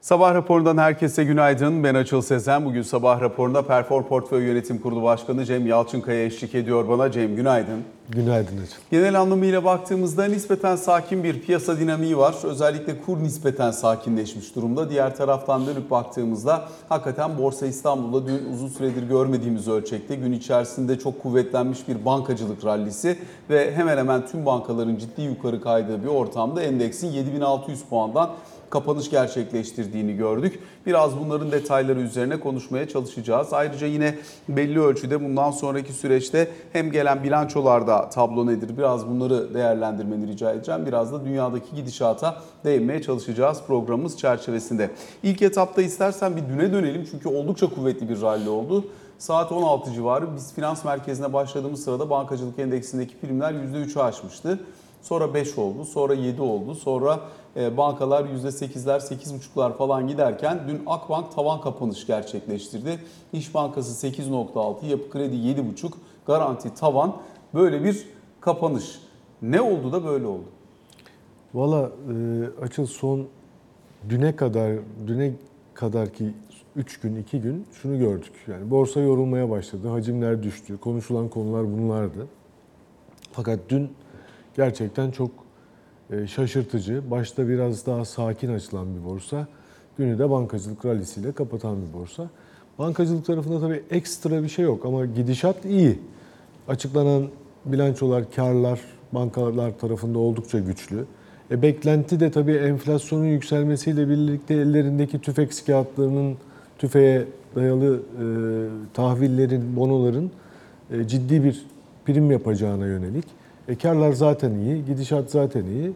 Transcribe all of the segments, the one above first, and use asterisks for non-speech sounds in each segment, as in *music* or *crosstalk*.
Sabah raporundan herkese günaydın. Ben Açıl Sezen. Bugün sabah raporunda Perfor Portföy Yönetim Kurulu Başkanı Cem Yalçınkaya eşlik ediyor bana. Cem günaydın. Günaydın hocam. Genel anlamıyla baktığımızda nispeten sakin bir piyasa dinamiği var. Özellikle kur nispeten sakinleşmiş durumda. Diğer taraftan dönüp baktığımızda hakikaten Borsa İstanbul'da dün uzun süredir görmediğimiz ölçekte gün içerisinde çok kuvvetlenmiş bir bankacılık rallisi ve hemen hemen tüm bankaların ciddi yukarı kaydığı bir ortamda endeksin 7600 puandan kapanış gerçekleştirdiğini gördük. Biraz bunların detayları üzerine konuşmaya çalışacağız. Ayrıca yine belli ölçüde bundan sonraki süreçte hem gelen bilançolarda tablo nedir biraz bunları değerlendirmeni rica edeceğim. Biraz da dünyadaki gidişata değinmeye çalışacağız programımız çerçevesinde. İlk etapta istersen bir düne dönelim çünkü oldukça kuvvetli bir rally oldu. Saat 16 civarı biz finans merkezine başladığımız sırada bankacılık endeksindeki primler %3'ü aşmıştı. Sonra 5 oldu, sonra 7 oldu, sonra e, bankalar %8'ler, 8,5'lar falan giderken dün Akbank tavan kapanış gerçekleştirdi. İş Bankası 8.6, Yapı Kredi 7.5, Garanti tavan böyle bir kapanış. Ne oldu da böyle oldu? Valla e, açıl son düne kadar düne kadar ki 3 gün 2 gün şunu gördük. Yani borsa yorulmaya başladı. Hacimler düştü. Konuşulan konular bunlardı. Fakat dün gerçekten çok e, şaşırtıcı. Başta biraz daha sakin açılan bir borsa. Günü de bankacılık rallisiyle kapatan bir borsa. Bankacılık tarafında tabii ekstra bir şey yok ama gidişat iyi. Açıklanan bilançolar, karlar bankalar tarafında oldukça güçlü. E, beklenti de tabii enflasyonun yükselmesiyle birlikte ellerindeki tüfek kağıtlarının tüfeğe dayalı e, tahvillerin, bonoların e, ciddi bir prim yapacağına yönelik. E, karlar zaten iyi, gidişat zaten iyi.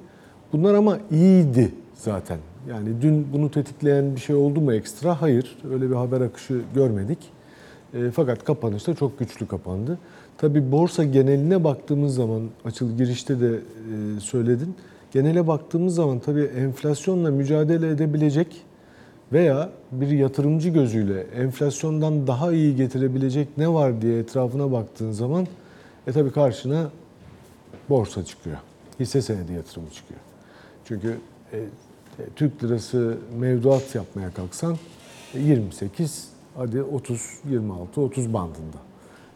Bunlar ama iyiydi zaten. Yani dün bunu tetikleyen bir şey oldu mu ekstra? Hayır. Öyle bir haber akışı görmedik. E, fakat kapanışta çok güçlü kapandı. Tabii borsa geneline baktığımız zaman, açıl girişte de e, söyledin. Genele baktığımız zaman tabii enflasyonla mücadele edebilecek veya bir yatırımcı gözüyle enflasyondan daha iyi getirebilecek ne var diye etrafına baktığın zaman e tabii karşına borsa çıkıyor. Hisse senedi yatırımı çıkıyor. Çünkü e, e, Türk lirası mevduat yapmaya kalksan e, 28 hadi 30 26 30 bandında.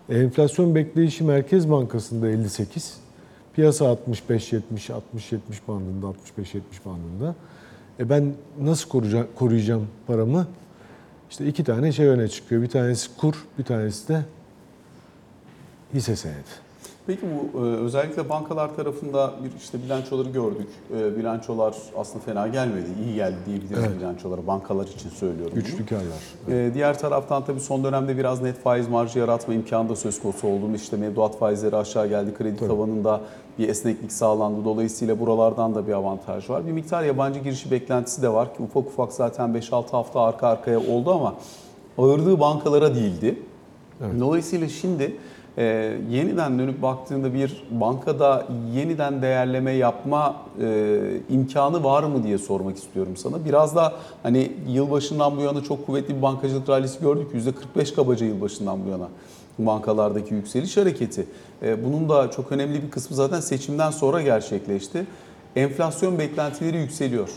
E, enflasyon bekleyişi Merkez Bankası'nda 58, piyasa 65 70 60 70 bandında 65 70 bandında. E ben nasıl koruyacağım, koruyacağım paramı? İşte iki tane şey öne çıkıyor. Bir tanesi kur, bir tanesi de hisse senedi. Peki bu e, özellikle bankalar tarafında bir işte bilançoları gördük. E, Bilançolar aslında fena gelmedi. iyi geldi diyebiliriz Evet. bilançolara. Bankalar için söylüyorum. Güçlü karlar. Ee, Diğer taraftan tabii son dönemde biraz net faiz marjı yaratma imkanı da söz konusu oldu. İşte mevduat faizleri aşağı geldi, kredi Tabii. tavanında bir esneklik sağlandı. Dolayısıyla buralardan da bir avantaj var. Bir miktar yabancı girişi beklentisi de var ki ufak ufak zaten 5-6 hafta arka arkaya oldu ama ağırlığı bankalara değildi. Evet. Dolayısıyla şimdi e, yeniden dönüp baktığında bir bankada yeniden değerleme yapma e, imkanı var mı diye sormak istiyorum sana. Biraz da hani yılbaşından bu yana çok kuvvetli bir bankacılık rallisi gördük. %45 kabaca yılbaşından bu yana bankalardaki yükseliş hareketi. E, bunun da çok önemli bir kısmı zaten seçimden sonra gerçekleşti. Enflasyon beklentileri yükseliyor.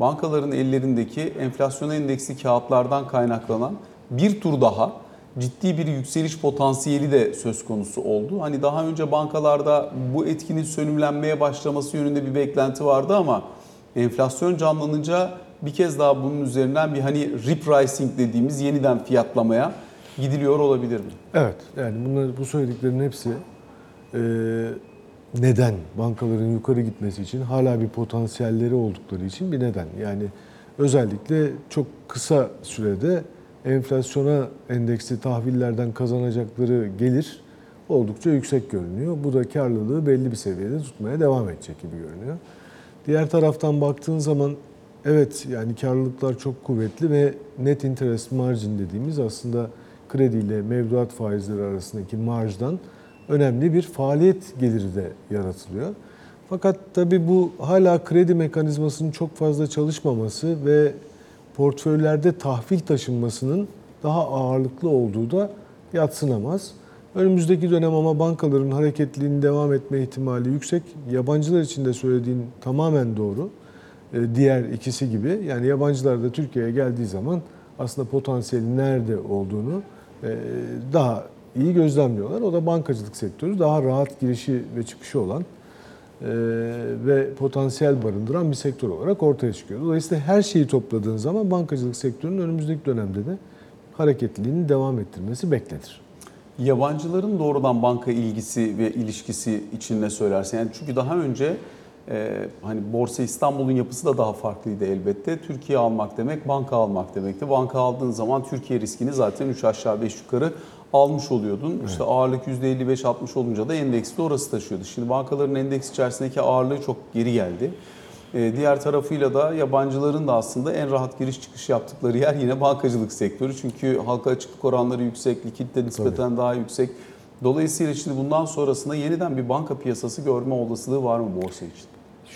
Bankaların ellerindeki enflasyon endeksi kağıtlardan kaynaklanan bir tur daha ciddi bir yükseliş potansiyeli de söz konusu oldu. Hani daha önce bankalarda bu etkinin sönümlenmeye başlaması yönünde bir beklenti vardı ama enflasyon canlanınca bir kez daha bunun üzerinden bir hani repricing dediğimiz yeniden fiyatlamaya gidiliyor olabilir mi? Evet, yani bunlar, bu söylediklerin hepsi e, neden bankaların yukarı gitmesi için hala bir potansiyelleri oldukları için bir neden. Yani özellikle çok kısa sürede enflasyona endeksli tahvillerden kazanacakları gelir oldukça yüksek görünüyor. Bu da karlılığı belli bir seviyede tutmaya devam edecek gibi görünüyor. Diğer taraftan baktığın zaman evet yani karlılıklar çok kuvvetli ve net interest margin dediğimiz aslında krediyle mevduat faizleri arasındaki marjdan önemli bir faaliyet geliri de yaratılıyor. Fakat tabii bu hala kredi mekanizmasının çok fazla çalışmaması ve portföylerde tahvil taşınmasının daha ağırlıklı olduğu da yatsınamaz. Önümüzdeki dönem ama bankaların hareketliliğinin devam etme ihtimali yüksek. Yabancılar için de söylediğin tamamen doğru. e, diğer ikisi gibi. Yani yabancılar da Türkiye'ye geldiği zaman aslında potansiyelin nerede olduğunu e, daha iyi gözlemliyorlar. O da bankacılık sektörü daha rahat girişi ve çıkışı olan ve potansiyel barındıran bir sektör olarak ortaya çıkıyor. Dolayısıyla her şeyi topladığın zaman bankacılık sektörünün önümüzdeki dönemde de hareketliliğini devam ettirmesi beklenir. Yabancıların doğrudan banka ilgisi ve ilişkisi için ne söylersin? Yani çünkü daha önce e, hani Borsa İstanbul'un yapısı da daha farklıydı elbette. Türkiye almak demek banka almak demekti. Banka aldığın zaman Türkiye riskini zaten 3 aşağı 5 yukarı almış oluyordun. İşte ağırlık %55-60 olunca da endeksi de orası taşıyordu. Şimdi bankaların endeks içerisindeki ağırlığı çok geri geldi. Ee, Diğer tarafıyla da yabancıların da aslında en rahat giriş çıkış yaptıkları yer yine bankacılık sektörü. Çünkü halka açıklık oranları yüksek, likitte nispeten daha yüksek. Dolayısıyla şimdi bundan sonrasında yeniden bir banka piyasası görme olasılığı var mı borsa için?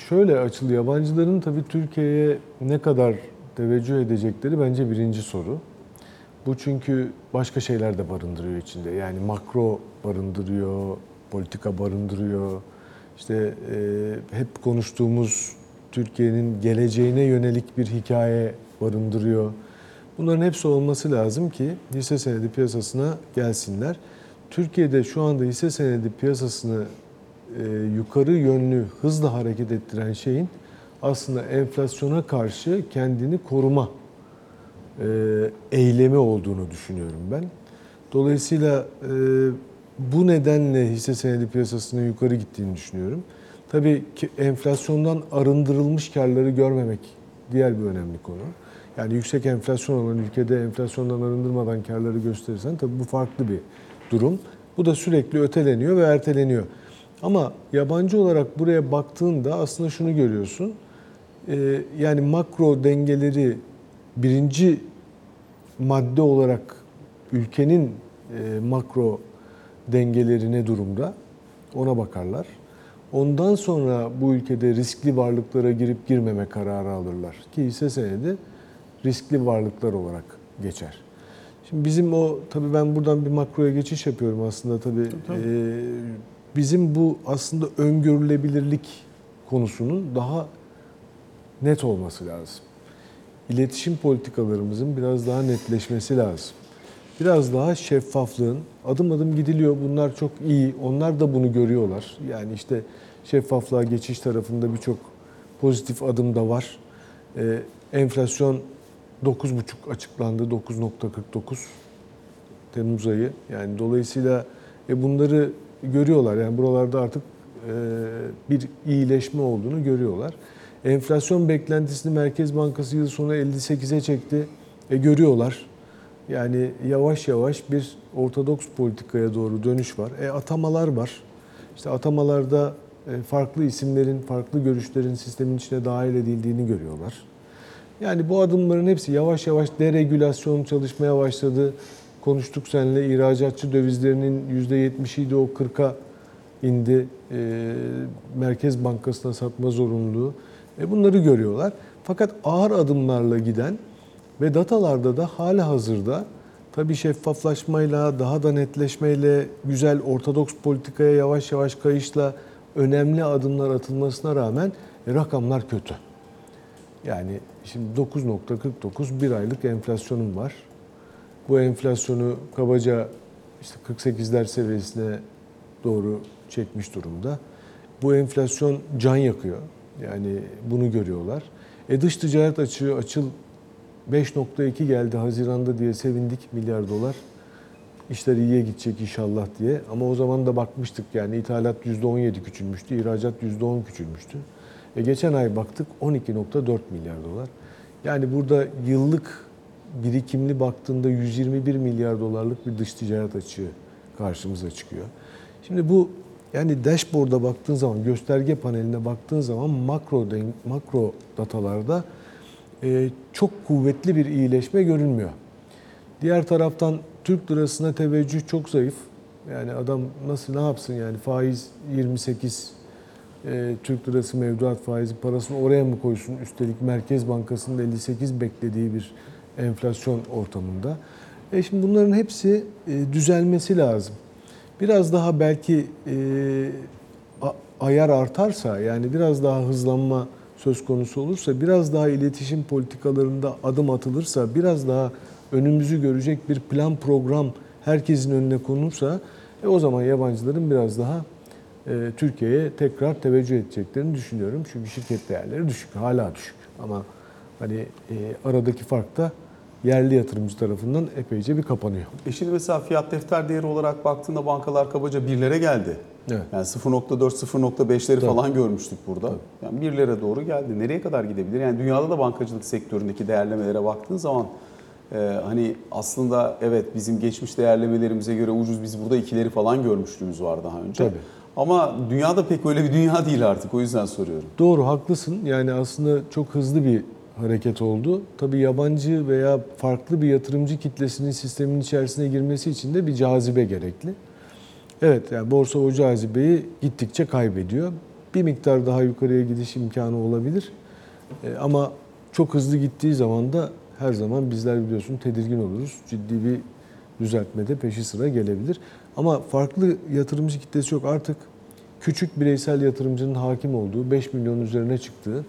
Şöyle açılı yabancıların tabii Türkiye'ye ne kadar teveccüh edecekleri bence birinci soru. Bu çünkü başka şeyler de barındırıyor içinde. Yani makro barındırıyor, politika barındırıyor. İşte e, hep konuştuğumuz Türkiye'nin geleceğine yönelik bir hikaye barındırıyor. Bunların hepsi olması lazım ki hisse senedi piyasasına gelsinler. Türkiye'de şu anda hisse senedi piyasasını e, yukarı yönlü hızla hareket ettiren şeyin aslında enflasyona karşı kendini koruma eylemi olduğunu düşünüyorum ben. Dolayısıyla e, bu nedenle hisse senedi piyasasının yukarı gittiğini düşünüyorum. Tabii ki enflasyondan arındırılmış karları görmemek diğer bir önemli konu. Yani yüksek enflasyon olan ülkede enflasyondan arındırmadan karları gösterirsen tabii bu farklı bir durum. Bu da sürekli öteleniyor ve erteleniyor. Ama yabancı olarak buraya baktığında aslında şunu görüyorsun. Ee, yani makro dengeleri birinci madde olarak ülkenin e, makro dengeleri ne durumda ona bakarlar. Ondan sonra bu ülkede riskli varlıklara girip girmeme kararı alırlar. Ki hisse senedi riskli varlıklar olarak geçer. Şimdi bizim o tabii ben buradan bir makroya geçiş yapıyorum aslında tabii. Tabii. Ee, bizim bu aslında öngörülebilirlik konusunun daha net olması lazım. İletişim politikalarımızın biraz daha netleşmesi lazım. Biraz daha şeffaflığın adım adım gidiliyor. Bunlar çok iyi. Onlar da bunu görüyorlar. Yani işte şeffaflığa geçiş tarafında birçok pozitif adım da var. Ee, enflasyon 9,5 açıklandı. 9.49 Temmuz ayı. Yani dolayısıyla e, bunları görüyorlar. Yani buralarda artık e, bir iyileşme olduğunu görüyorlar. Enflasyon beklentisini Merkez Bankası yıl sonu 58'e çekti. E, görüyorlar. Yani yavaş yavaş bir ortodoks politikaya doğru dönüş var. E, atamalar var. İşte atamalarda e, farklı isimlerin, farklı görüşlerin sistemin içine dahil edildiğini görüyorlar. Yani bu adımların hepsi yavaş yavaş deregülasyon çalışmaya başladı. Konuştuk seninle ihracatçı dövizlerinin %70'iydi o 40'a indi. E, Merkez Bankası'na satma zorunluluğu. E, bunları görüyorlar. Fakat ağır adımlarla giden ve datalarda da hala hazırda tabii şeffaflaşmayla, daha da netleşmeyle, güzel ortodoks politikaya yavaş yavaş kayışla önemli adımlar atılmasına rağmen e, rakamlar kötü. Yani şimdi 9.49 bir aylık enflasyonum var. Bu enflasyonu kabaca işte 48'ler seviyesine doğru çekmiş durumda. Bu enflasyon can yakıyor. Yani bunu görüyorlar. E dış ticaret açığı açıl 5.2 geldi Haziran'da diye sevindik milyar dolar. İşler iyiye gidecek inşallah diye. Ama o zaman da bakmıştık yani ithalat %17 küçülmüştü, ihracat %10 küçülmüştü. E geçen ay baktık 12.4 milyar dolar. Yani burada yıllık birikimli baktığında 121 milyar dolarlık bir dış ticaret açığı karşımıza çıkıyor. Şimdi bu yani dashboard'a baktığın zaman, gösterge paneline baktığın zaman makro makro datalarda e, çok kuvvetli bir iyileşme görünmüyor. Diğer taraftan Türk lirasına teveccüh çok zayıf. Yani adam nasıl ne yapsın yani faiz 28 e, Türk lirası mevduat faizi parasını oraya mı koysun? Üstelik Merkez Bankası'nın 58 beklediği bir enflasyon ortamında. E şimdi bunların hepsi e, düzelmesi lazım. Biraz daha belki e, ayar artarsa yani biraz daha hızlanma söz konusu olursa, biraz daha iletişim politikalarında adım atılırsa, biraz daha önümüzü görecek bir plan program herkesin önüne konulursa e, o zaman yabancıların biraz daha e, Türkiye'ye tekrar teveccüh edeceklerini düşünüyorum. Çünkü şirket değerleri düşük, hala düşük. Ama hani e, aradaki fark da yerli yatırımcı tarafından epeyce bir kapanıyor. E şimdi mesela fiyat defter değeri olarak baktığında bankalar kabaca birlere geldi. Evet. Yani 0.4 0.5'leri Tabii. falan görmüştük burada. Yani birlere doğru geldi. Nereye kadar gidebilir? Yani dünyada da bankacılık sektöründeki değerlemelere baktığın zaman e, hani aslında evet bizim geçmiş değerlemelerimize göre ucuz biz burada ikileri falan görmüşlüğümüz var daha önce. Tabii. Ama dünyada pek öyle bir dünya değil artık o yüzden soruyorum. Doğru, haklısın. Yani aslında çok hızlı bir hareket oldu. Tabii yabancı veya farklı bir yatırımcı kitlesinin sistemin içerisine girmesi için de bir cazibe gerekli. Evet, yani borsa o cazibeyi gittikçe kaybediyor. Bir miktar daha yukarıya gidiş imkanı olabilir. E, Ama çok hızlı gittiği zaman da her zaman bizler biliyorsun tedirgin oluruz. Ciddi bir düzeltmede peşi sıra gelebilir. Ama farklı yatırımcı kitlesi yok. Artık küçük bireysel yatırımcının hakim olduğu 5 milyon üzerine çıktığı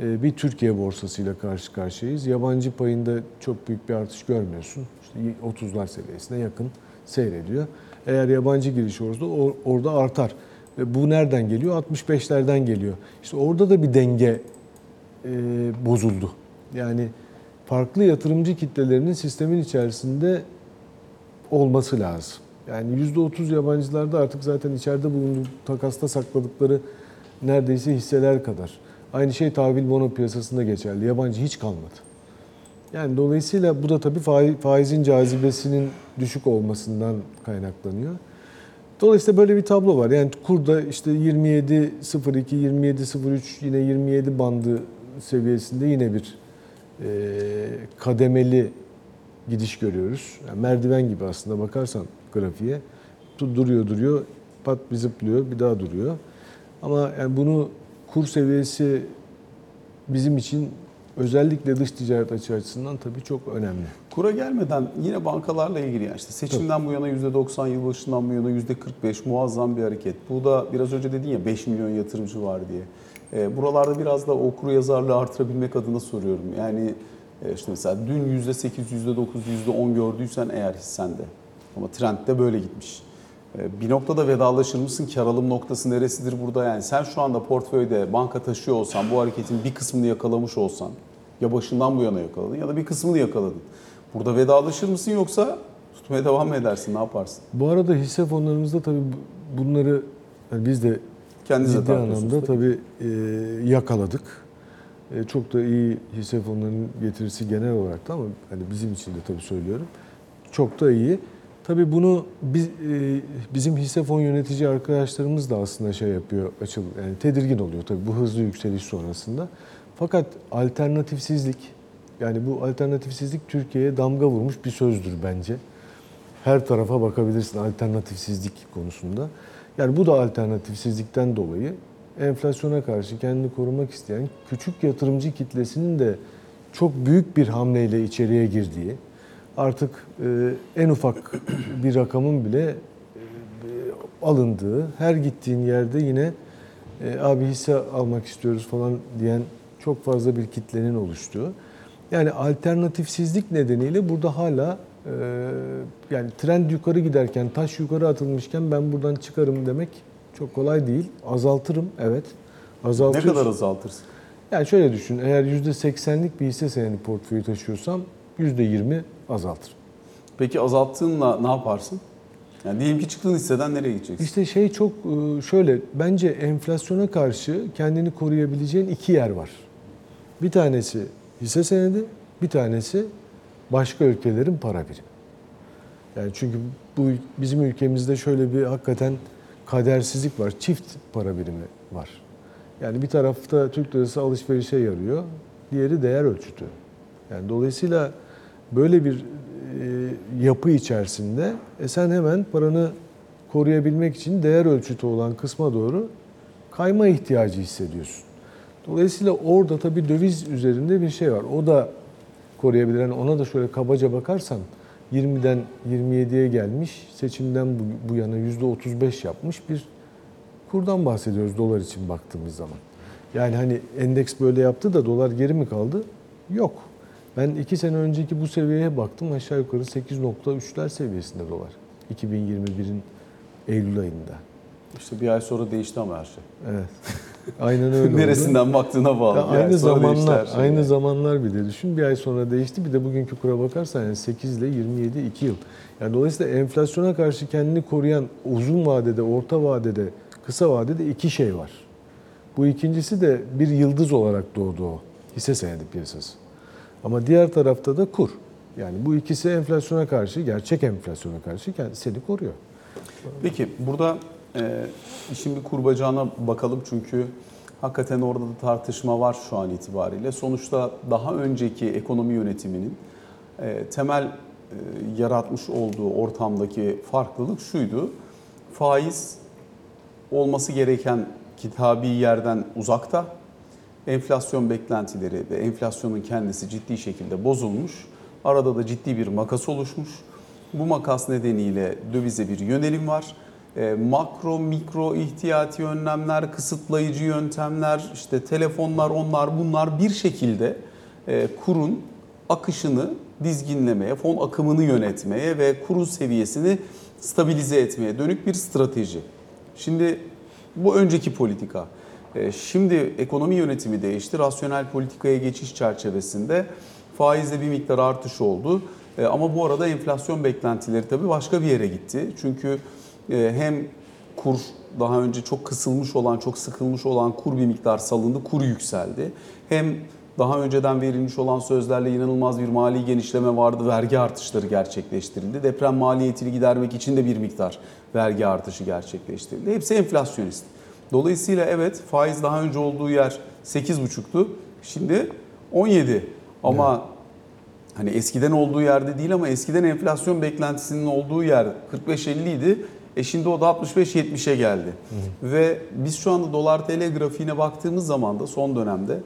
bir Türkiye borsasıyla karşı karşıyayız. Yabancı payında çok büyük bir artış görmüyorsun. İşte 30'lar seviyesine yakın seyrediyor. Eğer yabancı giriş orada orada artar. Ve bu nereden geliyor? 65'lerden geliyor. İşte orada da bir denge e, bozuldu. Yani farklı yatırımcı kitlelerinin sistemin içerisinde olması lazım. Yani %30 yabancılarda artık zaten içeride bulunduğu takasta sakladıkları neredeyse hisseler kadar. Aynı şey tahvil bono piyasasında geçerli. Yabancı hiç kalmadı. Yani dolayısıyla bu da tabii faiz- faizin cazibesinin düşük olmasından kaynaklanıyor. Dolayısıyla böyle bir tablo var. Yani kurda işte 27.02, 27.03 yine 27 bandı seviyesinde yine bir e, kademeli gidiş görüyoruz. Yani merdiven gibi aslında bakarsan grafiğe. Du- Duruyor duruyor, pat bir zıplıyor, bir daha duruyor. Ama yani bunu kur seviyesi bizim için özellikle dış ticaret açığı açısından tabii çok önemli. Kura gelmeden yine bankalarla ilgili yani işte seçimden bu yana %90, yılbaşından bu yana %45 muazzam bir hareket. Bu da biraz önce dedin ya 5 milyon yatırımcı var diye. Ee, buralarda biraz da okuru yazarlığı artırabilmek adına soruyorum. Yani e, işte mesela dün %8, %9, %10 gördüysen eğer hissende ama trend de böyle gitmiş. Ee, Bir noktada vedalaşır mısın? Kar alım noktası neresidir burada? Yani sen şu anda portföyde banka taşıyor olsan, bu hareketin bir kısmını yakalamış olsan, ya başından bu yana yakaladın ya da bir kısmını yakaladın. Burada vedalaşır mısın yoksa tutmaya devam mı edersin? Ne yaparsın? Bu arada hisse fonlarımızda tabii bu- bunları yani biz de Kendinize ciddi tartıyorsunuz anlamda tabii. tabii e, yakaladık. E, çok da iyi hisse fonlarının getirisi genel olarak da ama hani bizim için de tabii söylüyorum. Çok da iyi. Tabii bunu biz e, bizim hisse fon yönetici arkadaşlarımız da aslında şey yapıyor, açıl yani tedirgin oluyor tabii bu hızlı yükseliş sonrasında. Fakat alternatifsizlik yani bu alternatifsizlik Türkiye'ye damga vurmuş bir sözdür bence. Her tarafa bakabilirsin alternatifsizlik konusunda. Yani bu da alternatifsizlikten dolayı enflasyona karşı kendini korumak isteyen küçük yatırımcı kitlesinin de çok büyük bir hamleyle içeriye girdiği, artık e, en ufak bir rakamın bile e, alındığı, her gittiğin yerde yine e, abi hisse almak istiyoruz falan diyen çok fazla bir kitlenin oluştuğu. Yani alternatifsizlik nedeniyle burada hala e, yani trend yukarı giderken, taş yukarı atılmışken ben buradan çıkarım demek çok kolay değil. Azaltırım evet. Ne Azaltıyorsun. kadar azaltırsın? Yani şöyle düşün, eğer %80'lik bir hisse senedi portföyü taşıyorsam %20 azaltırım. Peki azalttığınla ne yaparsın? Yani diyelim ki çıktığın hisseden nereye gideceksin? İşte şey çok e, şöyle, bence enflasyona karşı kendini koruyabileceğin iki yer var. Bir tanesi hisse senedi, bir tanesi başka ülkelerin para birimi. Yani çünkü bu bizim ülkemizde şöyle bir hakikaten kadersizlik var. Çift para birimi var. Yani bir tarafta Türk lirası alışverişe yarıyor, diğeri değer ölçütü. Yani dolayısıyla böyle bir e, yapı içerisinde e, sen hemen paranı koruyabilmek için değer ölçütü olan kısma doğru kayma ihtiyacı hissediyorsun. Dolayısıyla orada tabii döviz üzerinde bir şey var. O da koruyabilir. Yani ona da şöyle kabaca bakarsan 20'den 27'ye gelmiş, seçimden bu, bu yana %35 yapmış bir kurdan bahsediyoruz dolar için baktığımız zaman. Yani hani endeks böyle yaptı da dolar geri mi kaldı? Yok. Ben iki sene önceki bu seviyeye baktım aşağı yukarı 8.3'ler seviyesinde dolar. 2021'in Eylül ayında. İşte bir ay sonra değişti ama her şey. Evet. *laughs* Aynen öyle *laughs* oldu. Neresinden baktığına bağlı. Ya Bir aynı zamanlar, şey. aynı zamanlar bir de düşün. Bir ay sonra değişti. Bir de bugünkü kura bakarsan yani 8 ile 27 2 yıl. Yani dolayısıyla enflasyona karşı kendini koruyan uzun vadede, orta vadede, kısa vadede iki şey var. Bu ikincisi de bir yıldız olarak doğdu o. Hisse senedi piyasası. Ama diğer tarafta da kur. Yani bu ikisi enflasyona karşı, gerçek enflasyona karşı seni koruyor. Peki burada e, işin bir kurbacağına bakalım çünkü hakikaten orada da tartışma var şu an itibariyle. Sonuçta daha önceki ekonomi yönetiminin e, temel e, yaratmış olduğu ortamdaki farklılık şuydu. Faiz olması gereken kitabi yerden uzakta. Enflasyon beklentileri ve enflasyonun kendisi ciddi şekilde bozulmuş. Arada da ciddi bir makas oluşmuş. Bu makas nedeniyle dövize bir yönelim var. E, makro, mikro ihtiyati önlemler, kısıtlayıcı yöntemler, işte telefonlar, onlar bunlar bir şekilde e, kurun akışını dizginlemeye, fon akımını yönetmeye ve kurun seviyesini stabilize etmeye dönük bir strateji. Şimdi bu önceki politika. E, Şimdi ekonomi yönetimi değişti. Rasyonel politikaya geçiş çerçevesinde faizde bir miktar artış oldu. E, Ama bu arada enflasyon beklentileri tabii başka bir yere gitti. Çünkü e, hem kur daha önce çok kısılmış olan, çok sıkılmış olan kur bir miktar salındı, kur yükseldi. Hem daha önceden verilmiş olan sözlerle inanılmaz bir mali genişleme vardı, vergi artışları gerçekleştirildi. Deprem maliyetini gidermek için de bir miktar vergi artışı gerçekleştirildi. Hepsi enflasyonist. Dolayısıyla evet faiz daha önce olduğu yer 8,5'tu, şimdi 17. Ama hani eskiden olduğu yerde değil ama eskiden enflasyon beklentisinin olduğu yer 45-50 idi. E şimdi o da 65-70'e geldi. Ve biz şu anda dolar TL grafiğine baktığımız zaman da son dönemde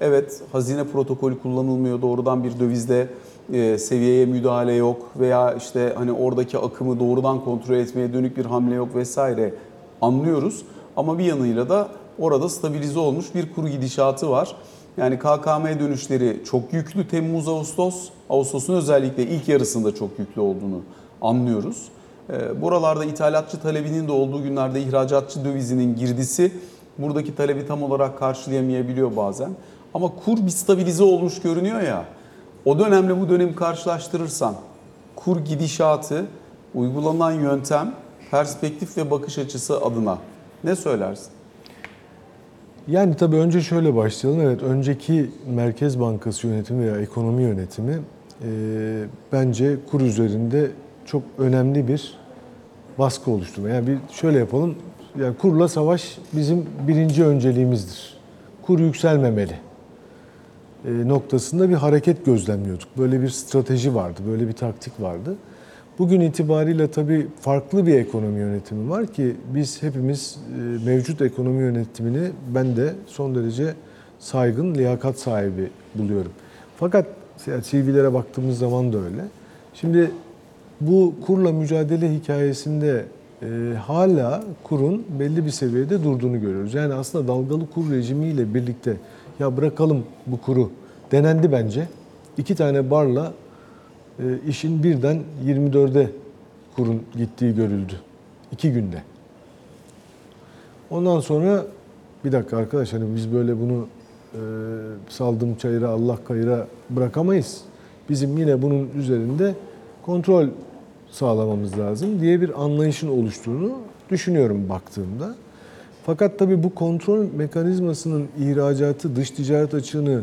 evet hazine protokolü kullanılmıyor doğrudan bir dövizde e, seviyeye müdahale yok veya işte hani oradaki akımı doğrudan kontrol etmeye dönük bir hamle yok vesaire anlıyoruz. Ama bir yanıyla da orada stabilize olmuş bir kuru gidişatı var. Yani KKM dönüşleri çok yüklü Temmuz Ağustos. Ağustos'un özellikle ilk yarısında çok yüklü olduğunu anlıyoruz. Ee, Buralarda ithalatçı talebinin de olduğu günlerde ihracatçı dövizinin girdisi buradaki talebi tam olarak karşılayamayabiliyor bazen. Ama kur bir stabilize olmuş görünüyor ya. O dönemle bu dönemi karşılaştırırsan kur gidişatı, uygulanan yöntem, perspektif ve bakış açısı adına ne söylersin? Yani tabii önce şöyle başlayalım. Evet, önceki Merkez Bankası yönetimi veya ekonomi yönetimi e, bence kur üzerinde çok önemli bir baskı oluşturma. Yani bir şöyle yapalım. Yani kurla savaş bizim birinci önceliğimizdir. Kur yükselmemeli e, noktasında bir hareket gözlemliyorduk. Böyle bir strateji vardı, böyle bir taktik vardı. Bugün itibariyle tabii farklı bir ekonomi yönetimi var ki biz hepimiz e, mevcut ekonomi yönetimini ben de son derece saygın, liyakat sahibi buluyorum. Fakat CV'lere baktığımız zaman da öyle. Şimdi bu kurla mücadele hikayesinde e, hala kurun belli bir seviyede durduğunu görüyoruz. Yani aslında dalgalı kur rejimiyle birlikte ya bırakalım bu kuru denendi bence. İki tane barla işin birden 24'e kurun gittiği görüldü. İki günde. Ondan sonra bir dakika arkadaş hani biz böyle bunu e, saldım çayıra Allah kayıra bırakamayız. Bizim yine bunun üzerinde kontrol sağlamamız lazım diye bir anlayışın oluştuğunu düşünüyorum baktığımda. Fakat tabii bu kontrol mekanizmasının ihracatı, dış ticaret açığını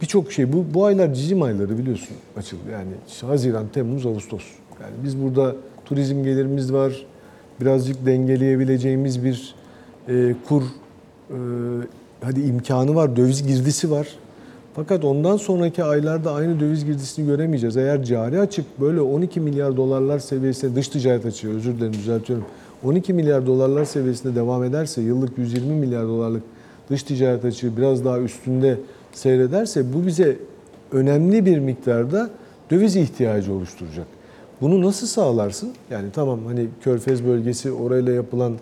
birçok şey bu bu aylar cicim ayları biliyorsun açıl yani Haziran, Temmuz, Ağustos. Yani biz burada turizm gelirimiz var. Birazcık dengeleyebileceğimiz bir e, kur e, hadi imkanı var, döviz girdisi var. Fakat ondan sonraki aylarda aynı döviz girdisini göremeyeceğiz. Eğer cari açık böyle 12 milyar dolarlar seviyesinde dış ticaret açığı özür dilerim düzeltiyorum. 12 milyar dolarlar seviyesinde devam ederse yıllık 120 milyar dolarlık dış ticaret açığı biraz daha üstünde seyrederse bu bize önemli bir miktarda döviz ihtiyacı oluşturacak. Bunu nasıl sağlarsın? Yani tamam hani Körfez bölgesi orayla yapılan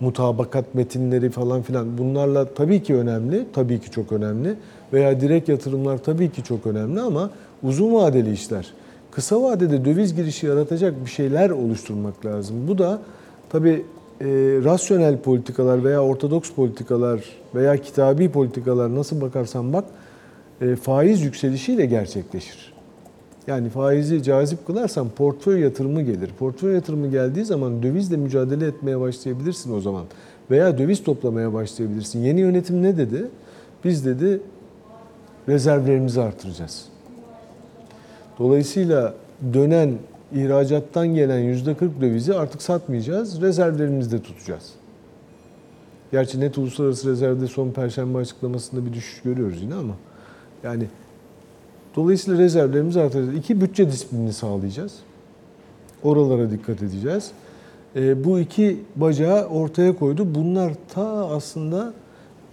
mutabakat metinleri falan filan bunlarla tabii ki önemli, tabii ki çok önemli veya direkt yatırımlar tabii ki çok önemli ama uzun vadeli işler. Kısa vadede döviz girişi yaratacak bir şeyler oluşturmak lazım. Bu da tabii e, rasyonel politikalar veya ortodoks politikalar veya kitabi politikalar nasıl bakarsan bak e, faiz yükselişiyle gerçekleşir. Yani faizi cazip kılarsan portföy yatırımı gelir. Portföy yatırımı geldiği zaman dövizle mücadele etmeye başlayabilirsin o zaman. Veya döviz toplamaya başlayabilirsin. Yeni yönetim ne dedi? Biz dedi rezervlerimizi artıracağız. Dolayısıyla dönen ihracattan gelen %40 dövizi artık satmayacağız, rezervlerimizde tutacağız. Gerçi net uluslararası rezervde son perşembe açıklamasında bir düşüş görüyoruz yine ama yani dolayısıyla rezervlerimizi artıracağız. İki bütçe disiplini sağlayacağız. Oralara dikkat edeceğiz. E, bu iki bacağı ortaya koydu. Bunlar ta aslında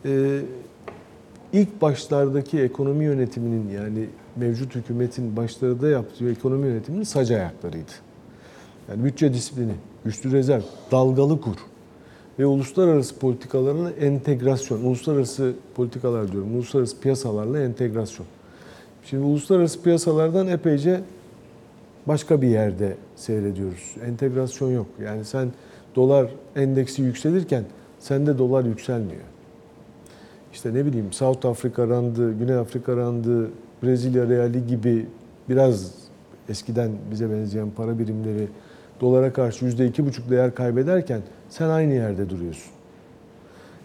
e, ilk başlardaki ekonomi yönetiminin yani mevcut hükümetin başlarında yaptığı ekonomi yönetiminin sac ayaklarıydı. Yani bütçe disiplini, güçlü rezerv, dalgalı kur ve uluslararası politikalarla entegrasyon. Uluslararası politikalar diyorum, uluslararası piyasalarla entegrasyon. Şimdi uluslararası piyasalardan epeyce başka bir yerde seyrediyoruz. Entegrasyon yok. Yani sen dolar endeksi yükselirken sende dolar yükselmiyor. İşte ne bileyim South Afrika randı, Güney Afrika randı, Brezilya reali gibi biraz eskiden bize benzeyen para birimleri dolara karşı yüzde iki buçuk değer kaybederken sen aynı yerde duruyorsun.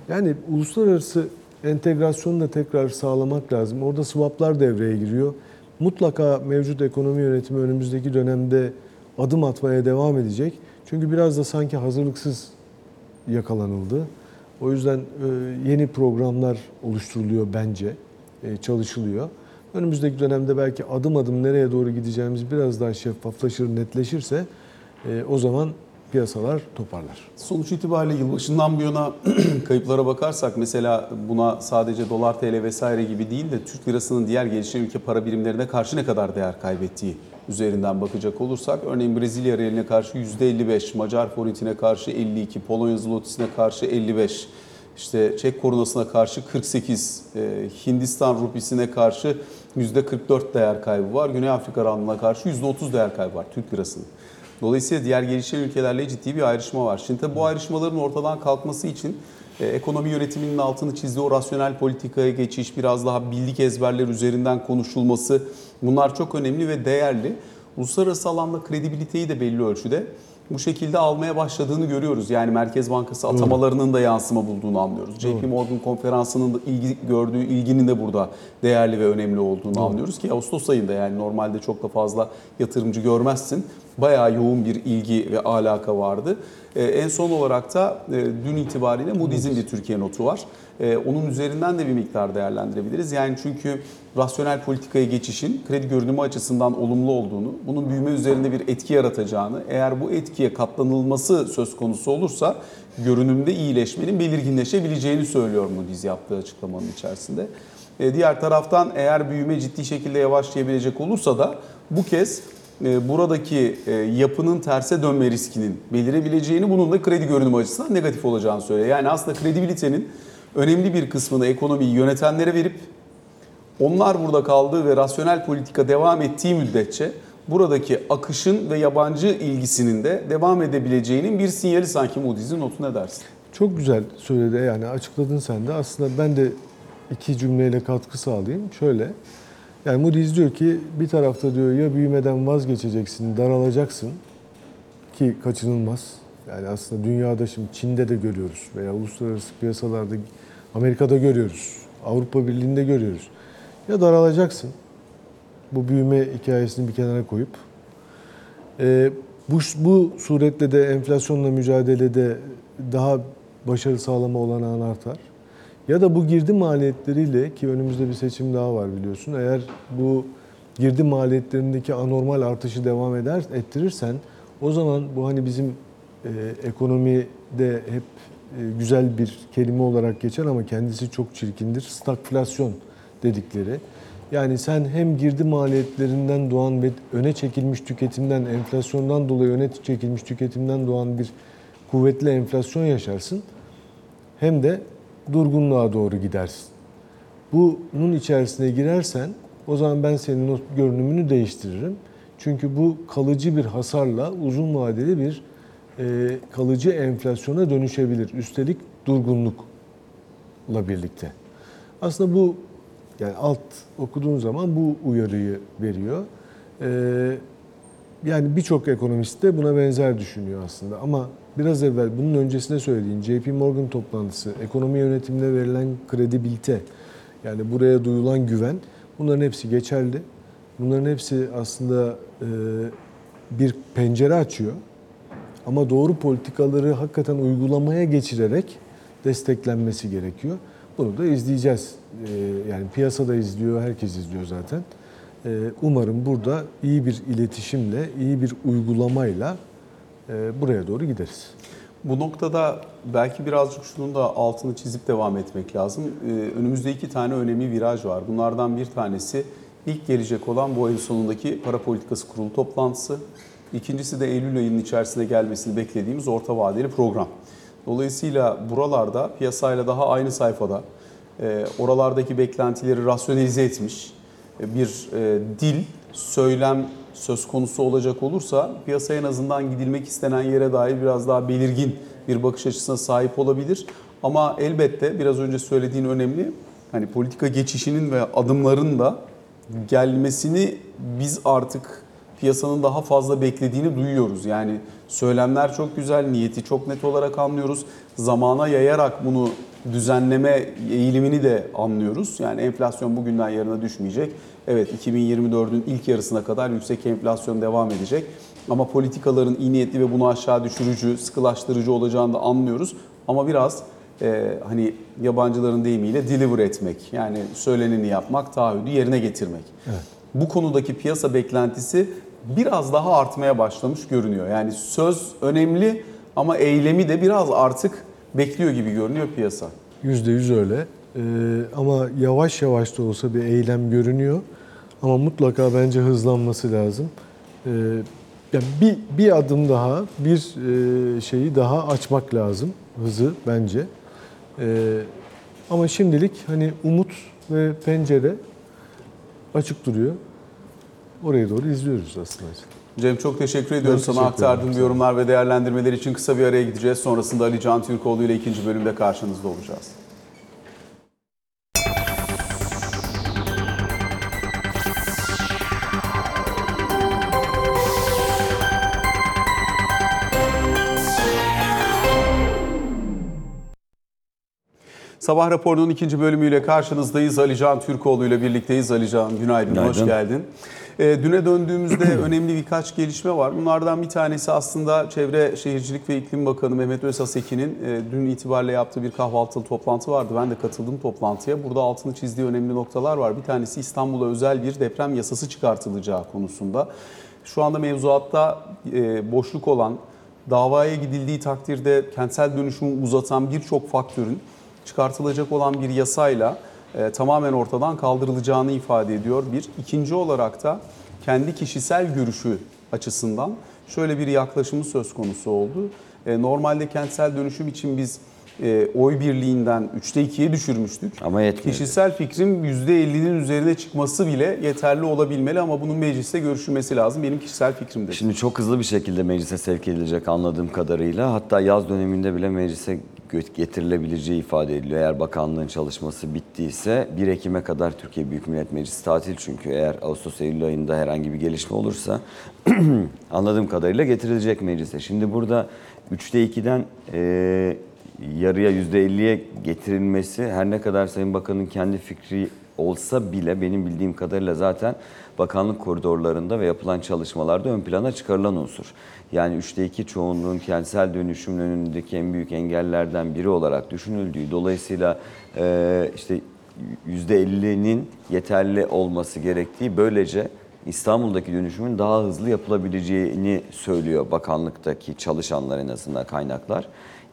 Yani uluslararası entegrasyonu da tekrar sağlamak lazım. Orada swaplar devreye giriyor. Mutlaka mevcut ekonomi yönetimi önümüzdeki dönemde adım atmaya devam edecek. Çünkü biraz da sanki hazırlıksız yakalanıldı. O yüzden e, yeni programlar oluşturuluyor bence, e, çalışılıyor. Önümüzdeki dönemde belki adım adım nereye doğru gideceğimiz biraz daha şeffaflaşır, netleşirse e, o zaman piyasalar toparlar. Sonuç itibariyle yılbaşından bu yana *clears throat* kayıplara bakarsak mesela buna sadece dolar TL vesaire gibi değil de Türk lirasının diğer gelişen ülke para birimlerine karşı ne kadar değer kaybettiği üzerinden bakacak olursak örneğin Brezilya realine karşı %55, Macar forintine karşı 52, Polonya zlotisine karşı 55, işte Çek korunasına karşı 48, e, Hindistan rupisine karşı %44 değer kaybı var. Güney Afrika randına karşı %30 değer kaybı var Türk lirasının. Dolayısıyla diğer gelişen ülkelerle ciddi bir ayrışma var. Şimdi tabii bu ayrışmaların ortadan kalkması için e, ekonomi yönetiminin altını çizdiği o rasyonel politikaya geçiş, biraz daha bildik ezberler üzerinden konuşulması bunlar çok önemli ve değerli. Uluslararası alanda kredibiliteyi de belli ölçüde bu şekilde almaya başladığını görüyoruz. Yani Merkez Bankası atamalarının da yansıma bulduğunu anlıyoruz. JP Morgan konferansının da ilgi gördüğü ilginin de burada değerli ve önemli olduğunu anlıyoruz ki Ağustos ayında yani normalde çok da fazla yatırımcı görmezsin. Bayağı yoğun bir ilgi ve alaka vardı. Ee, en son olarak da e, dün itibariyle Moody's'in bir Türkiye notu var. Ee, onun üzerinden de bir miktar değerlendirebiliriz. Yani çünkü rasyonel politikaya geçişin kredi görünümü açısından olumlu olduğunu, bunun büyüme üzerinde bir etki yaratacağını, eğer bu etkiye katlanılması söz konusu olursa görünümde iyileşmenin belirginleşebileceğini söylüyor Moody's yaptığı açıklamanın içerisinde. Ee, Diğer taraftan eğer büyüme ciddi şekilde yavaşlayabilecek olursa da bu kez buradaki e, yapının terse dönme riskinin belirebileceğini, bunun da kredi görünümü açısından negatif olacağını söylüyor. Yani aslında kredibilitenin önemli bir kısmını ekonomiyi yönetenlere verip onlar burada kaldığı ve rasyonel politika devam ettiği müddetçe buradaki akışın ve yabancı ilgisinin de devam edebileceğinin bir sinyali sanki Moody's'in notu ne dersin? Çok güzel söyledi yani açıkladın sen de. Aslında ben de iki cümleyle katkı sağlayayım. Şöyle, yani Moody's diyor ki bir tarafta diyor ya büyümeden vazgeçeceksin, daralacaksın ki kaçınılmaz. Yani aslında dünyada şimdi Çin'de de görüyoruz veya uluslararası piyasalarda Amerika'da görüyoruz, Avrupa Birliği'nde görüyoruz. Ya daralacaksın, bu büyüme hikayesini bir kenara koyup e, bu, bu suretle de enflasyonla mücadelede daha başarı sağlama olanağın artar. Ya da bu girdi maliyetleriyle ki önümüzde bir seçim daha var biliyorsun. Eğer bu girdi maliyetlerindeki anormal artışı devam eder ettirirsen o zaman bu hani bizim e, ekonomide hep e, güzel bir kelime olarak geçer ama kendisi çok çirkindir. Stagflasyon dedikleri. Yani sen hem girdi maliyetlerinden doğan ve öne çekilmiş tüketimden, enflasyondan dolayı öne çekilmiş tüketimden doğan bir kuvvetli enflasyon yaşarsın hem de durgunluğa doğru gidersin. Bunun içerisine girersen o zaman ben senin görünümünü değiştiririm. Çünkü bu kalıcı bir hasarla uzun vadeli bir e, kalıcı enflasyona dönüşebilir. Üstelik durgunlukla birlikte. Aslında bu yani alt okuduğun zaman bu uyarıyı veriyor. Ee, yani birçok ekonomist de buna benzer düşünüyor aslında. Ama biraz evvel bunun öncesinde söylediğin JP Morgan toplantısı, ekonomi yönetimine verilen kredibilite, yani buraya duyulan güven bunların hepsi geçerli. Bunların hepsi aslında e, bir pencere açıyor. Ama doğru politikaları hakikaten uygulamaya geçirerek desteklenmesi gerekiyor. Bunu da izleyeceğiz. Ee, Yani piyasada izliyor, herkes izliyor zaten. Ee, Umarım burada iyi bir iletişimle, iyi bir uygulamayla e, buraya doğru gideriz. Bu noktada belki birazcık şunun da altını çizip devam etmek lazım. Ee, Önümüzde iki tane önemli viraj var. Bunlardan bir tanesi ilk gelecek olan bu ayın sonundaki para politikası kurulu toplantısı. İkincisi de Eylül ayının içerisinde gelmesini beklediğimiz orta vadeli program. Dolayısıyla buralarda piyasayla daha aynı sayfada e, oralardaki beklentileri rasyonelize etmiş bir e, dil, söylem söz konusu olacak olursa piyasa en azından gidilmek istenen yere dair biraz daha belirgin bir bakış açısına sahip olabilir. Ama elbette biraz önce söylediğin önemli. Hani politika geçişinin ve adımların da gelmesini biz artık piyasanın daha fazla beklediğini duyuyoruz. Yani söylemler çok güzel, niyeti çok net olarak anlıyoruz. Zamana yayarak bunu düzenleme eğilimini de anlıyoruz. Yani enflasyon bugünden yarına düşmeyecek. Evet 2024'ün ilk yarısına kadar yüksek enflasyon devam edecek. Ama politikaların iyi niyetli ve bunu aşağı düşürücü, sıkılaştırıcı olacağını da anlıyoruz. Ama biraz e, hani yabancıların deyimiyle deliver etmek. Yani söyleneni yapmak, taahhüdü yerine getirmek. Evet. Bu konudaki piyasa beklentisi biraz daha artmaya başlamış görünüyor. Yani söz önemli ama eylemi de biraz artık bekliyor gibi görünüyor piyasa. Yüzde yüz öyle. Ee, ama yavaş yavaş da olsa bir eylem görünüyor. Ama mutlaka bence hızlanması lazım. Ee, yani bir, bir adım daha, bir e, şeyi daha açmak lazım hızı bence. Ee, ama şimdilik hani umut ve pencere açık duruyor. Oraya doğru izliyoruz aslında. Cem çok teşekkür ediyorum Ben sana teşekkür aktardığın yorumlar ve değerlendirmeler için kısa bir araya gideceğiz. Sonrasında Ali Can Türkoğlu ile ikinci bölümde karşınızda olacağız. Sabah raporunun ikinci bölümüyle karşınızdayız. Ali Can Türkoğlu ile birlikteyiz. Ali Can günaydın, hoş Günaydın. geldin. E, düne döndüğümüzde *clears throat* önemli birkaç gelişme var. Bunlardan bir tanesi aslında Çevre Şehircilik ve İklim Bakanı Mehmet Özhaseki'nin e, dün itibariyle yaptığı bir kahvaltılı toplantı vardı. Ben de katıldım toplantıya. Burada altını çizdiği önemli noktalar var. Bir tanesi İstanbul'a özel bir deprem yasası çıkartılacağı konusunda. Şu anda mevzuatta e, boşluk olan, davaya gidildiği takdirde kentsel dönüşümü uzatan birçok faktörün çıkartılacak olan bir yasayla e, tamamen ortadan kaldırılacağını ifade ediyor. Bir. İkinci olarak da kendi kişisel görüşü açısından şöyle bir yaklaşımı söz konusu oldu. E, normalde kentsel dönüşüm için biz e, oy birliğinden 3'te 2'ye düşürmüştük. Ama yetmedi. Kişisel fikrim %50'nin üzerine çıkması bile yeterli olabilmeli ama bunun mecliste görüşülmesi lazım. Benim kişisel fikrimdir. Şimdi çok hızlı bir şekilde meclise sevk edilecek anladığım kadarıyla. Hatta yaz döneminde bile meclise getirilebileceği ifade ediliyor. Eğer bakanlığın çalışması bittiyse 1 Ekim'e kadar Türkiye Büyük Millet Meclisi tatil çünkü. Eğer Ağustos-Eylül ayında herhangi bir gelişme olursa *clears throat* anladığım kadarıyla getirilecek meclise. Şimdi burada 3'te 2'den e, yarıya %50'ye getirilmesi her ne kadar Sayın Bakan'ın kendi fikri olsa bile benim bildiğim kadarıyla zaten bakanlık koridorlarında ve yapılan çalışmalarda ön plana çıkarılan unsur. Yani 3'te 2 çoğunluğun kentsel dönüşümün önündeki en büyük engellerden biri olarak düşünüldüğü dolayısıyla e, işte %50'nin yeterli olması gerektiği böylece İstanbul'daki dönüşümün daha hızlı yapılabileceğini söylüyor bakanlıktaki çalışanlar en azından kaynaklar.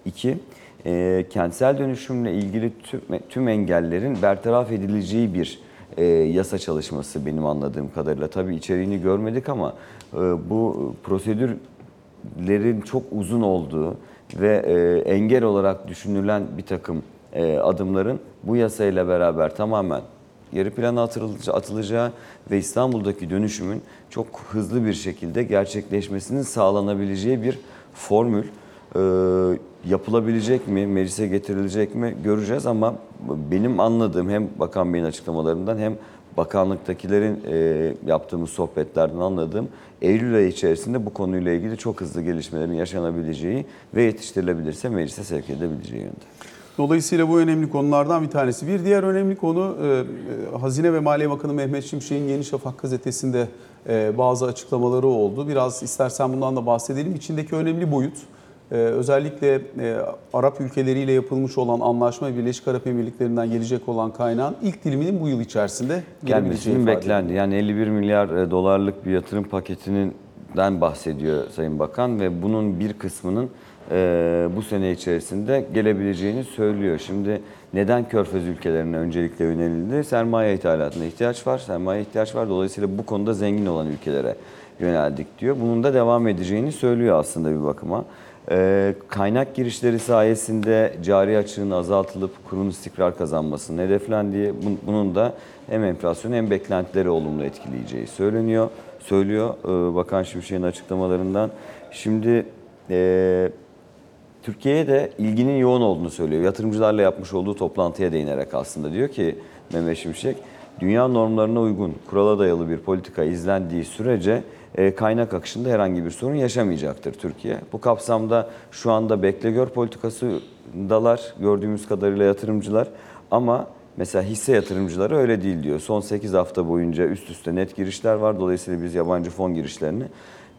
İki, e, kentsel dönüşümle ilgili tüm, tüm engellerin bertaraf edileceği bir e, yasa çalışması benim anladığım kadarıyla. Tabii içeriğini görmedik ama e, bu prosedür süreçlerin çok uzun olduğu ve e, engel olarak düşünülen bir takım e, adımların bu yasayla beraber tamamen geri plana atılacağı ve İstanbul'daki dönüşümün çok hızlı bir şekilde gerçekleşmesinin sağlanabileceği bir formül e, yapılabilecek mi, meclise getirilecek mi göreceğiz ama benim anladığım hem Bakan Bey'in açıklamalarından hem bakanlıktakilerin e, yaptığımız sohbetlerden anladığım Eylül ayı içerisinde bu konuyla ilgili çok hızlı gelişmelerin yaşanabileceği ve yetiştirilebilirse meclise sevk edilebileceği yönde. Dolayısıyla bu önemli konulardan bir tanesi. Bir diğer önemli konu e, e, Hazine ve Maliye Bakanı Mehmet Şimşek'in Yeni Şafak gazetesinde e, bazı açıklamaları oldu. Biraz istersen bundan da bahsedelim. İçindeki önemli boyut e, özellikle e, Arap ülkeleriyle yapılmış olan anlaşma Birleşik Arap Emirlikleri'nden gelecek olan kaynağın ilk diliminin bu yıl içerisinde Gelmesinin beklendi. Yani 51 milyar e, dolarlık bir yatırım paketinden bahsediyor Sayın Bakan ve bunun bir kısmının e, bu sene içerisinde gelebileceğini söylüyor. Şimdi neden Körfez ülkelerine öncelikle yönelildi? Sermaye ithalatına ihtiyaç var, sermaye ihtiyaç var. Dolayısıyla bu konuda zengin olan ülkelere yöneldik diyor. Bunun da devam edeceğini söylüyor aslında bir bakıma. E, kaynak girişleri sayesinde cari açığın azaltılıp kurun istikrar kazanmasının hedeflendiği, bun- bunun da hem enflasyonu hem beklentileri olumlu etkileyeceği söyleniyor. Söylüyor e, Bakan Şimşek'in açıklamalarından. Şimdi e, Türkiye'ye de ilginin yoğun olduğunu söylüyor. Yatırımcılarla yapmış olduğu toplantıya değinerek aslında diyor ki Mehmet Şimşek, dünya normlarına uygun, kurala dayalı bir politika izlendiği sürece kaynak akışında herhangi bir sorun yaşamayacaktır Türkiye. Bu kapsamda şu anda bekle gör politikasındalar gördüğümüz kadarıyla yatırımcılar ama Mesela hisse yatırımcıları öyle değil diyor. Son 8 hafta boyunca üst üste net girişler var. Dolayısıyla biz yabancı fon girişlerini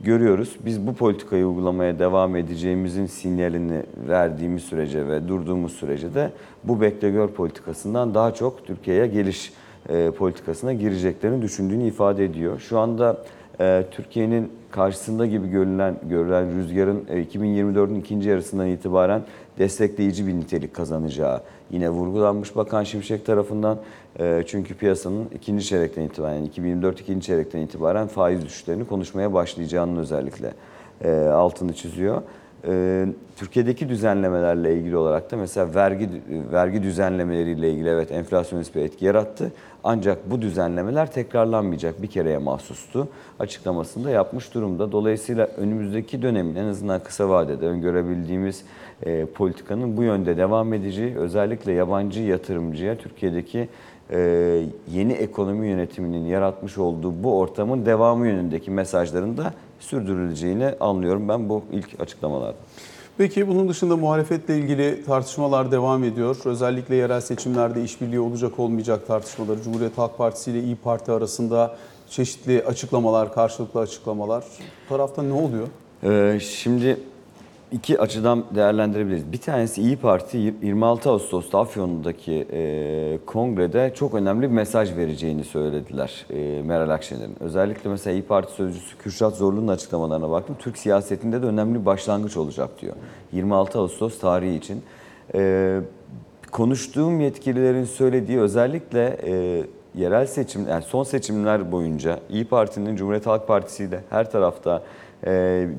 görüyoruz. Biz bu politikayı uygulamaya devam edeceğimizin sinyalini verdiğimiz sürece ve durduğumuz sürece de bu bekle gör politikasından daha çok Türkiye'ye geliş e, politikasına gireceklerini düşündüğünü ifade ediyor. Şu anda e, Türkiye'nin karşısında gibi görülen, görülen rüzgarın e, 2024'ün ikinci yarısından itibaren destekleyici bir nitelik kazanacağı yine vurgulanmış Bakan Şimşek tarafından. E, çünkü piyasanın ikinci çeyrekten itibaren, yani 2024 ikinci çeyrekten itibaren faiz düşüşlerini konuşmaya başlayacağının özellikle e, altını çiziyor. E, Türkiye'deki düzenlemelerle ilgili olarak da mesela vergi vergi düzenlemeleriyle ilgili evet enflasyonist bir etki yarattı. Ancak bu düzenlemeler tekrarlanmayacak bir kereye mahsustu. Açıklamasında yapmış durumda. Dolayısıyla önümüzdeki dönemin en azından kısa vadede öngörebildiğimiz e, politikanın bu yönde devam edeceği özellikle yabancı yatırımcıya Türkiye'deki e, yeni ekonomi yönetiminin yaratmış olduğu bu ortamın devamı yönündeki mesajların da sürdürüleceğini anlıyorum ben bu ilk açıklamalarda. Peki bunun dışında muhalefetle ilgili tartışmalar devam ediyor. Özellikle yerel seçimlerde işbirliği olacak olmayacak tartışmaları Cumhuriyet Halk Partisi ile İyi Parti arasında çeşitli açıklamalar, karşılıklı açıklamalar. Bu tarafta ne oluyor? Ee, şimdi iki açıdan değerlendirebiliriz. Bir tanesi İyi Parti 26 Ağustos'ta Afyon'daki e, kongrede çok önemli bir mesaj vereceğini söylediler e, Meral Akşener'in. Özellikle mesela İyi Parti sözcüsü Kürşat Zorlu'nun açıklamalarına baktım. Türk siyasetinde de önemli bir başlangıç olacak diyor. 26 Ağustos tarihi için. E, konuştuğum yetkililerin söylediği özellikle e, yerel seçim, yani son seçimler boyunca İyi Parti'nin Cumhuriyet Halk Partisi ile her tarafta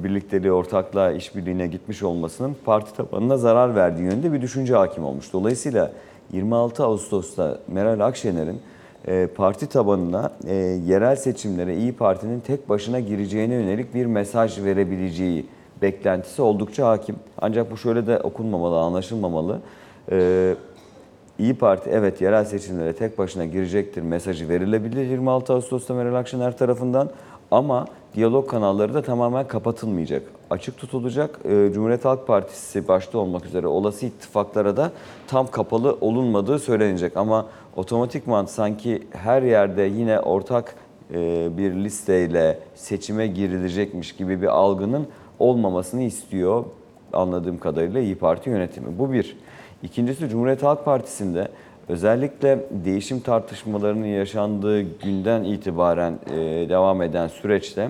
birlikteliği, ortaklığa, işbirliğine gitmiş olmasının parti tabanına zarar verdiği yönünde bir düşünce hakim olmuş. Dolayısıyla 26 Ağustos'ta Meral Akşener'in e, parti tabanına e, yerel seçimlere İyi Parti'nin tek başına gireceğine yönelik bir mesaj verebileceği beklentisi oldukça hakim. Ancak bu şöyle de okunmamalı, anlaşılmamalı. E, İyi Parti evet yerel seçimlere tek başına girecektir mesajı verilebilir 26 Ağustos'ta Meral Akşener tarafından ama diyalog kanalları da tamamen kapatılmayacak. Açık tutulacak. Ee, Cumhuriyet Halk Partisi başta olmak üzere olası ittifaklara da tam kapalı olunmadığı söylenecek. Ama otomatikman sanki her yerde yine ortak e, bir listeyle seçime girilecekmiş gibi bir algının olmamasını istiyor anladığım kadarıyla İyi Parti yönetimi. Bu bir. İkincisi Cumhuriyet Halk Partisi'nde özellikle değişim tartışmalarının yaşandığı günden itibaren e, devam eden süreçte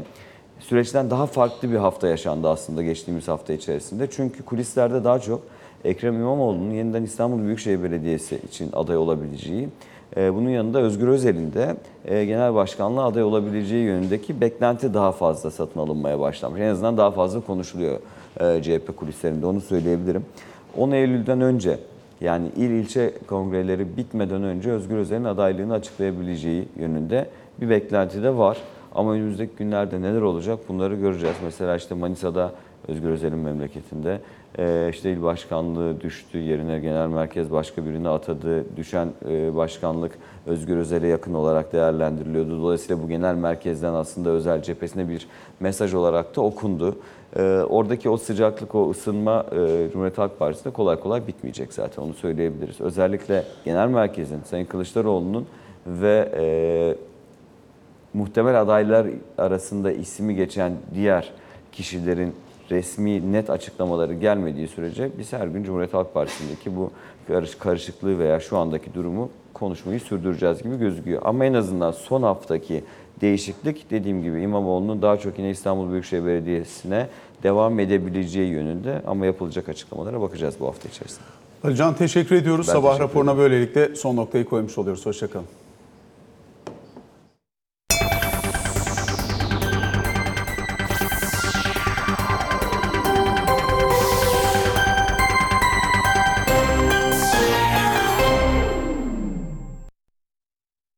süreçten daha farklı bir hafta yaşandı aslında geçtiğimiz hafta içerisinde. Çünkü kulislerde daha çok Ekrem İmamoğlu'nun yeniden İstanbul Büyükşehir Belediyesi için aday olabileceği, e, bunun yanında Özgür Özel'in de e, genel başkanlığa aday olabileceği yönündeki beklenti daha fazla satın alınmaya başlamış. En azından daha fazla konuşuluyor e, CHP kulislerinde onu söyleyebilirim. 10 Eylül'den önce yani il ilçe kongreleri bitmeden önce Özgür Özel'in adaylığını açıklayabileceği yönünde bir beklenti de var. Ama önümüzdeki günlerde neler olacak bunları göreceğiz. Mesela işte Manisa'da Özgür Özel'in memleketinde e, işte il başkanlığı düştü, yerine genel merkez başka birini atadı. Düşen e, başkanlık Özgür Özel'e yakın olarak değerlendiriliyordu. Dolayısıyla bu genel merkezden aslında Özel cephesine bir mesaj olarak da okundu. E, Oradaki o sıcaklık, o ısınma e, Cumhuriyet Halk Partisi'nde kolay kolay bitmeyecek zaten onu söyleyebiliriz. Özellikle genel merkezin Sayın Kılıçdaroğlu'nun ve e, muhtemel adaylar arasında ismi geçen diğer kişilerin resmi net açıklamaları gelmediği sürece biz her gün Cumhuriyet Halk Partisi'ndeki bu karış- karışıklığı veya şu andaki durumu konuşmayı sürdüreceğiz gibi gözüküyor. Ama en azından son haftaki değişiklik dediğim gibi İmamoğlu'nun daha çok yine İstanbul Büyükşehir Belediyesi'ne devam edebileceği yönünde ama yapılacak açıklamalara bakacağız bu hafta içerisinde. Can teşekkür ediyoruz. Ben Sabah teşekkür raporuna böylelikle son noktayı koymuş oluyoruz. Hoşçakalın.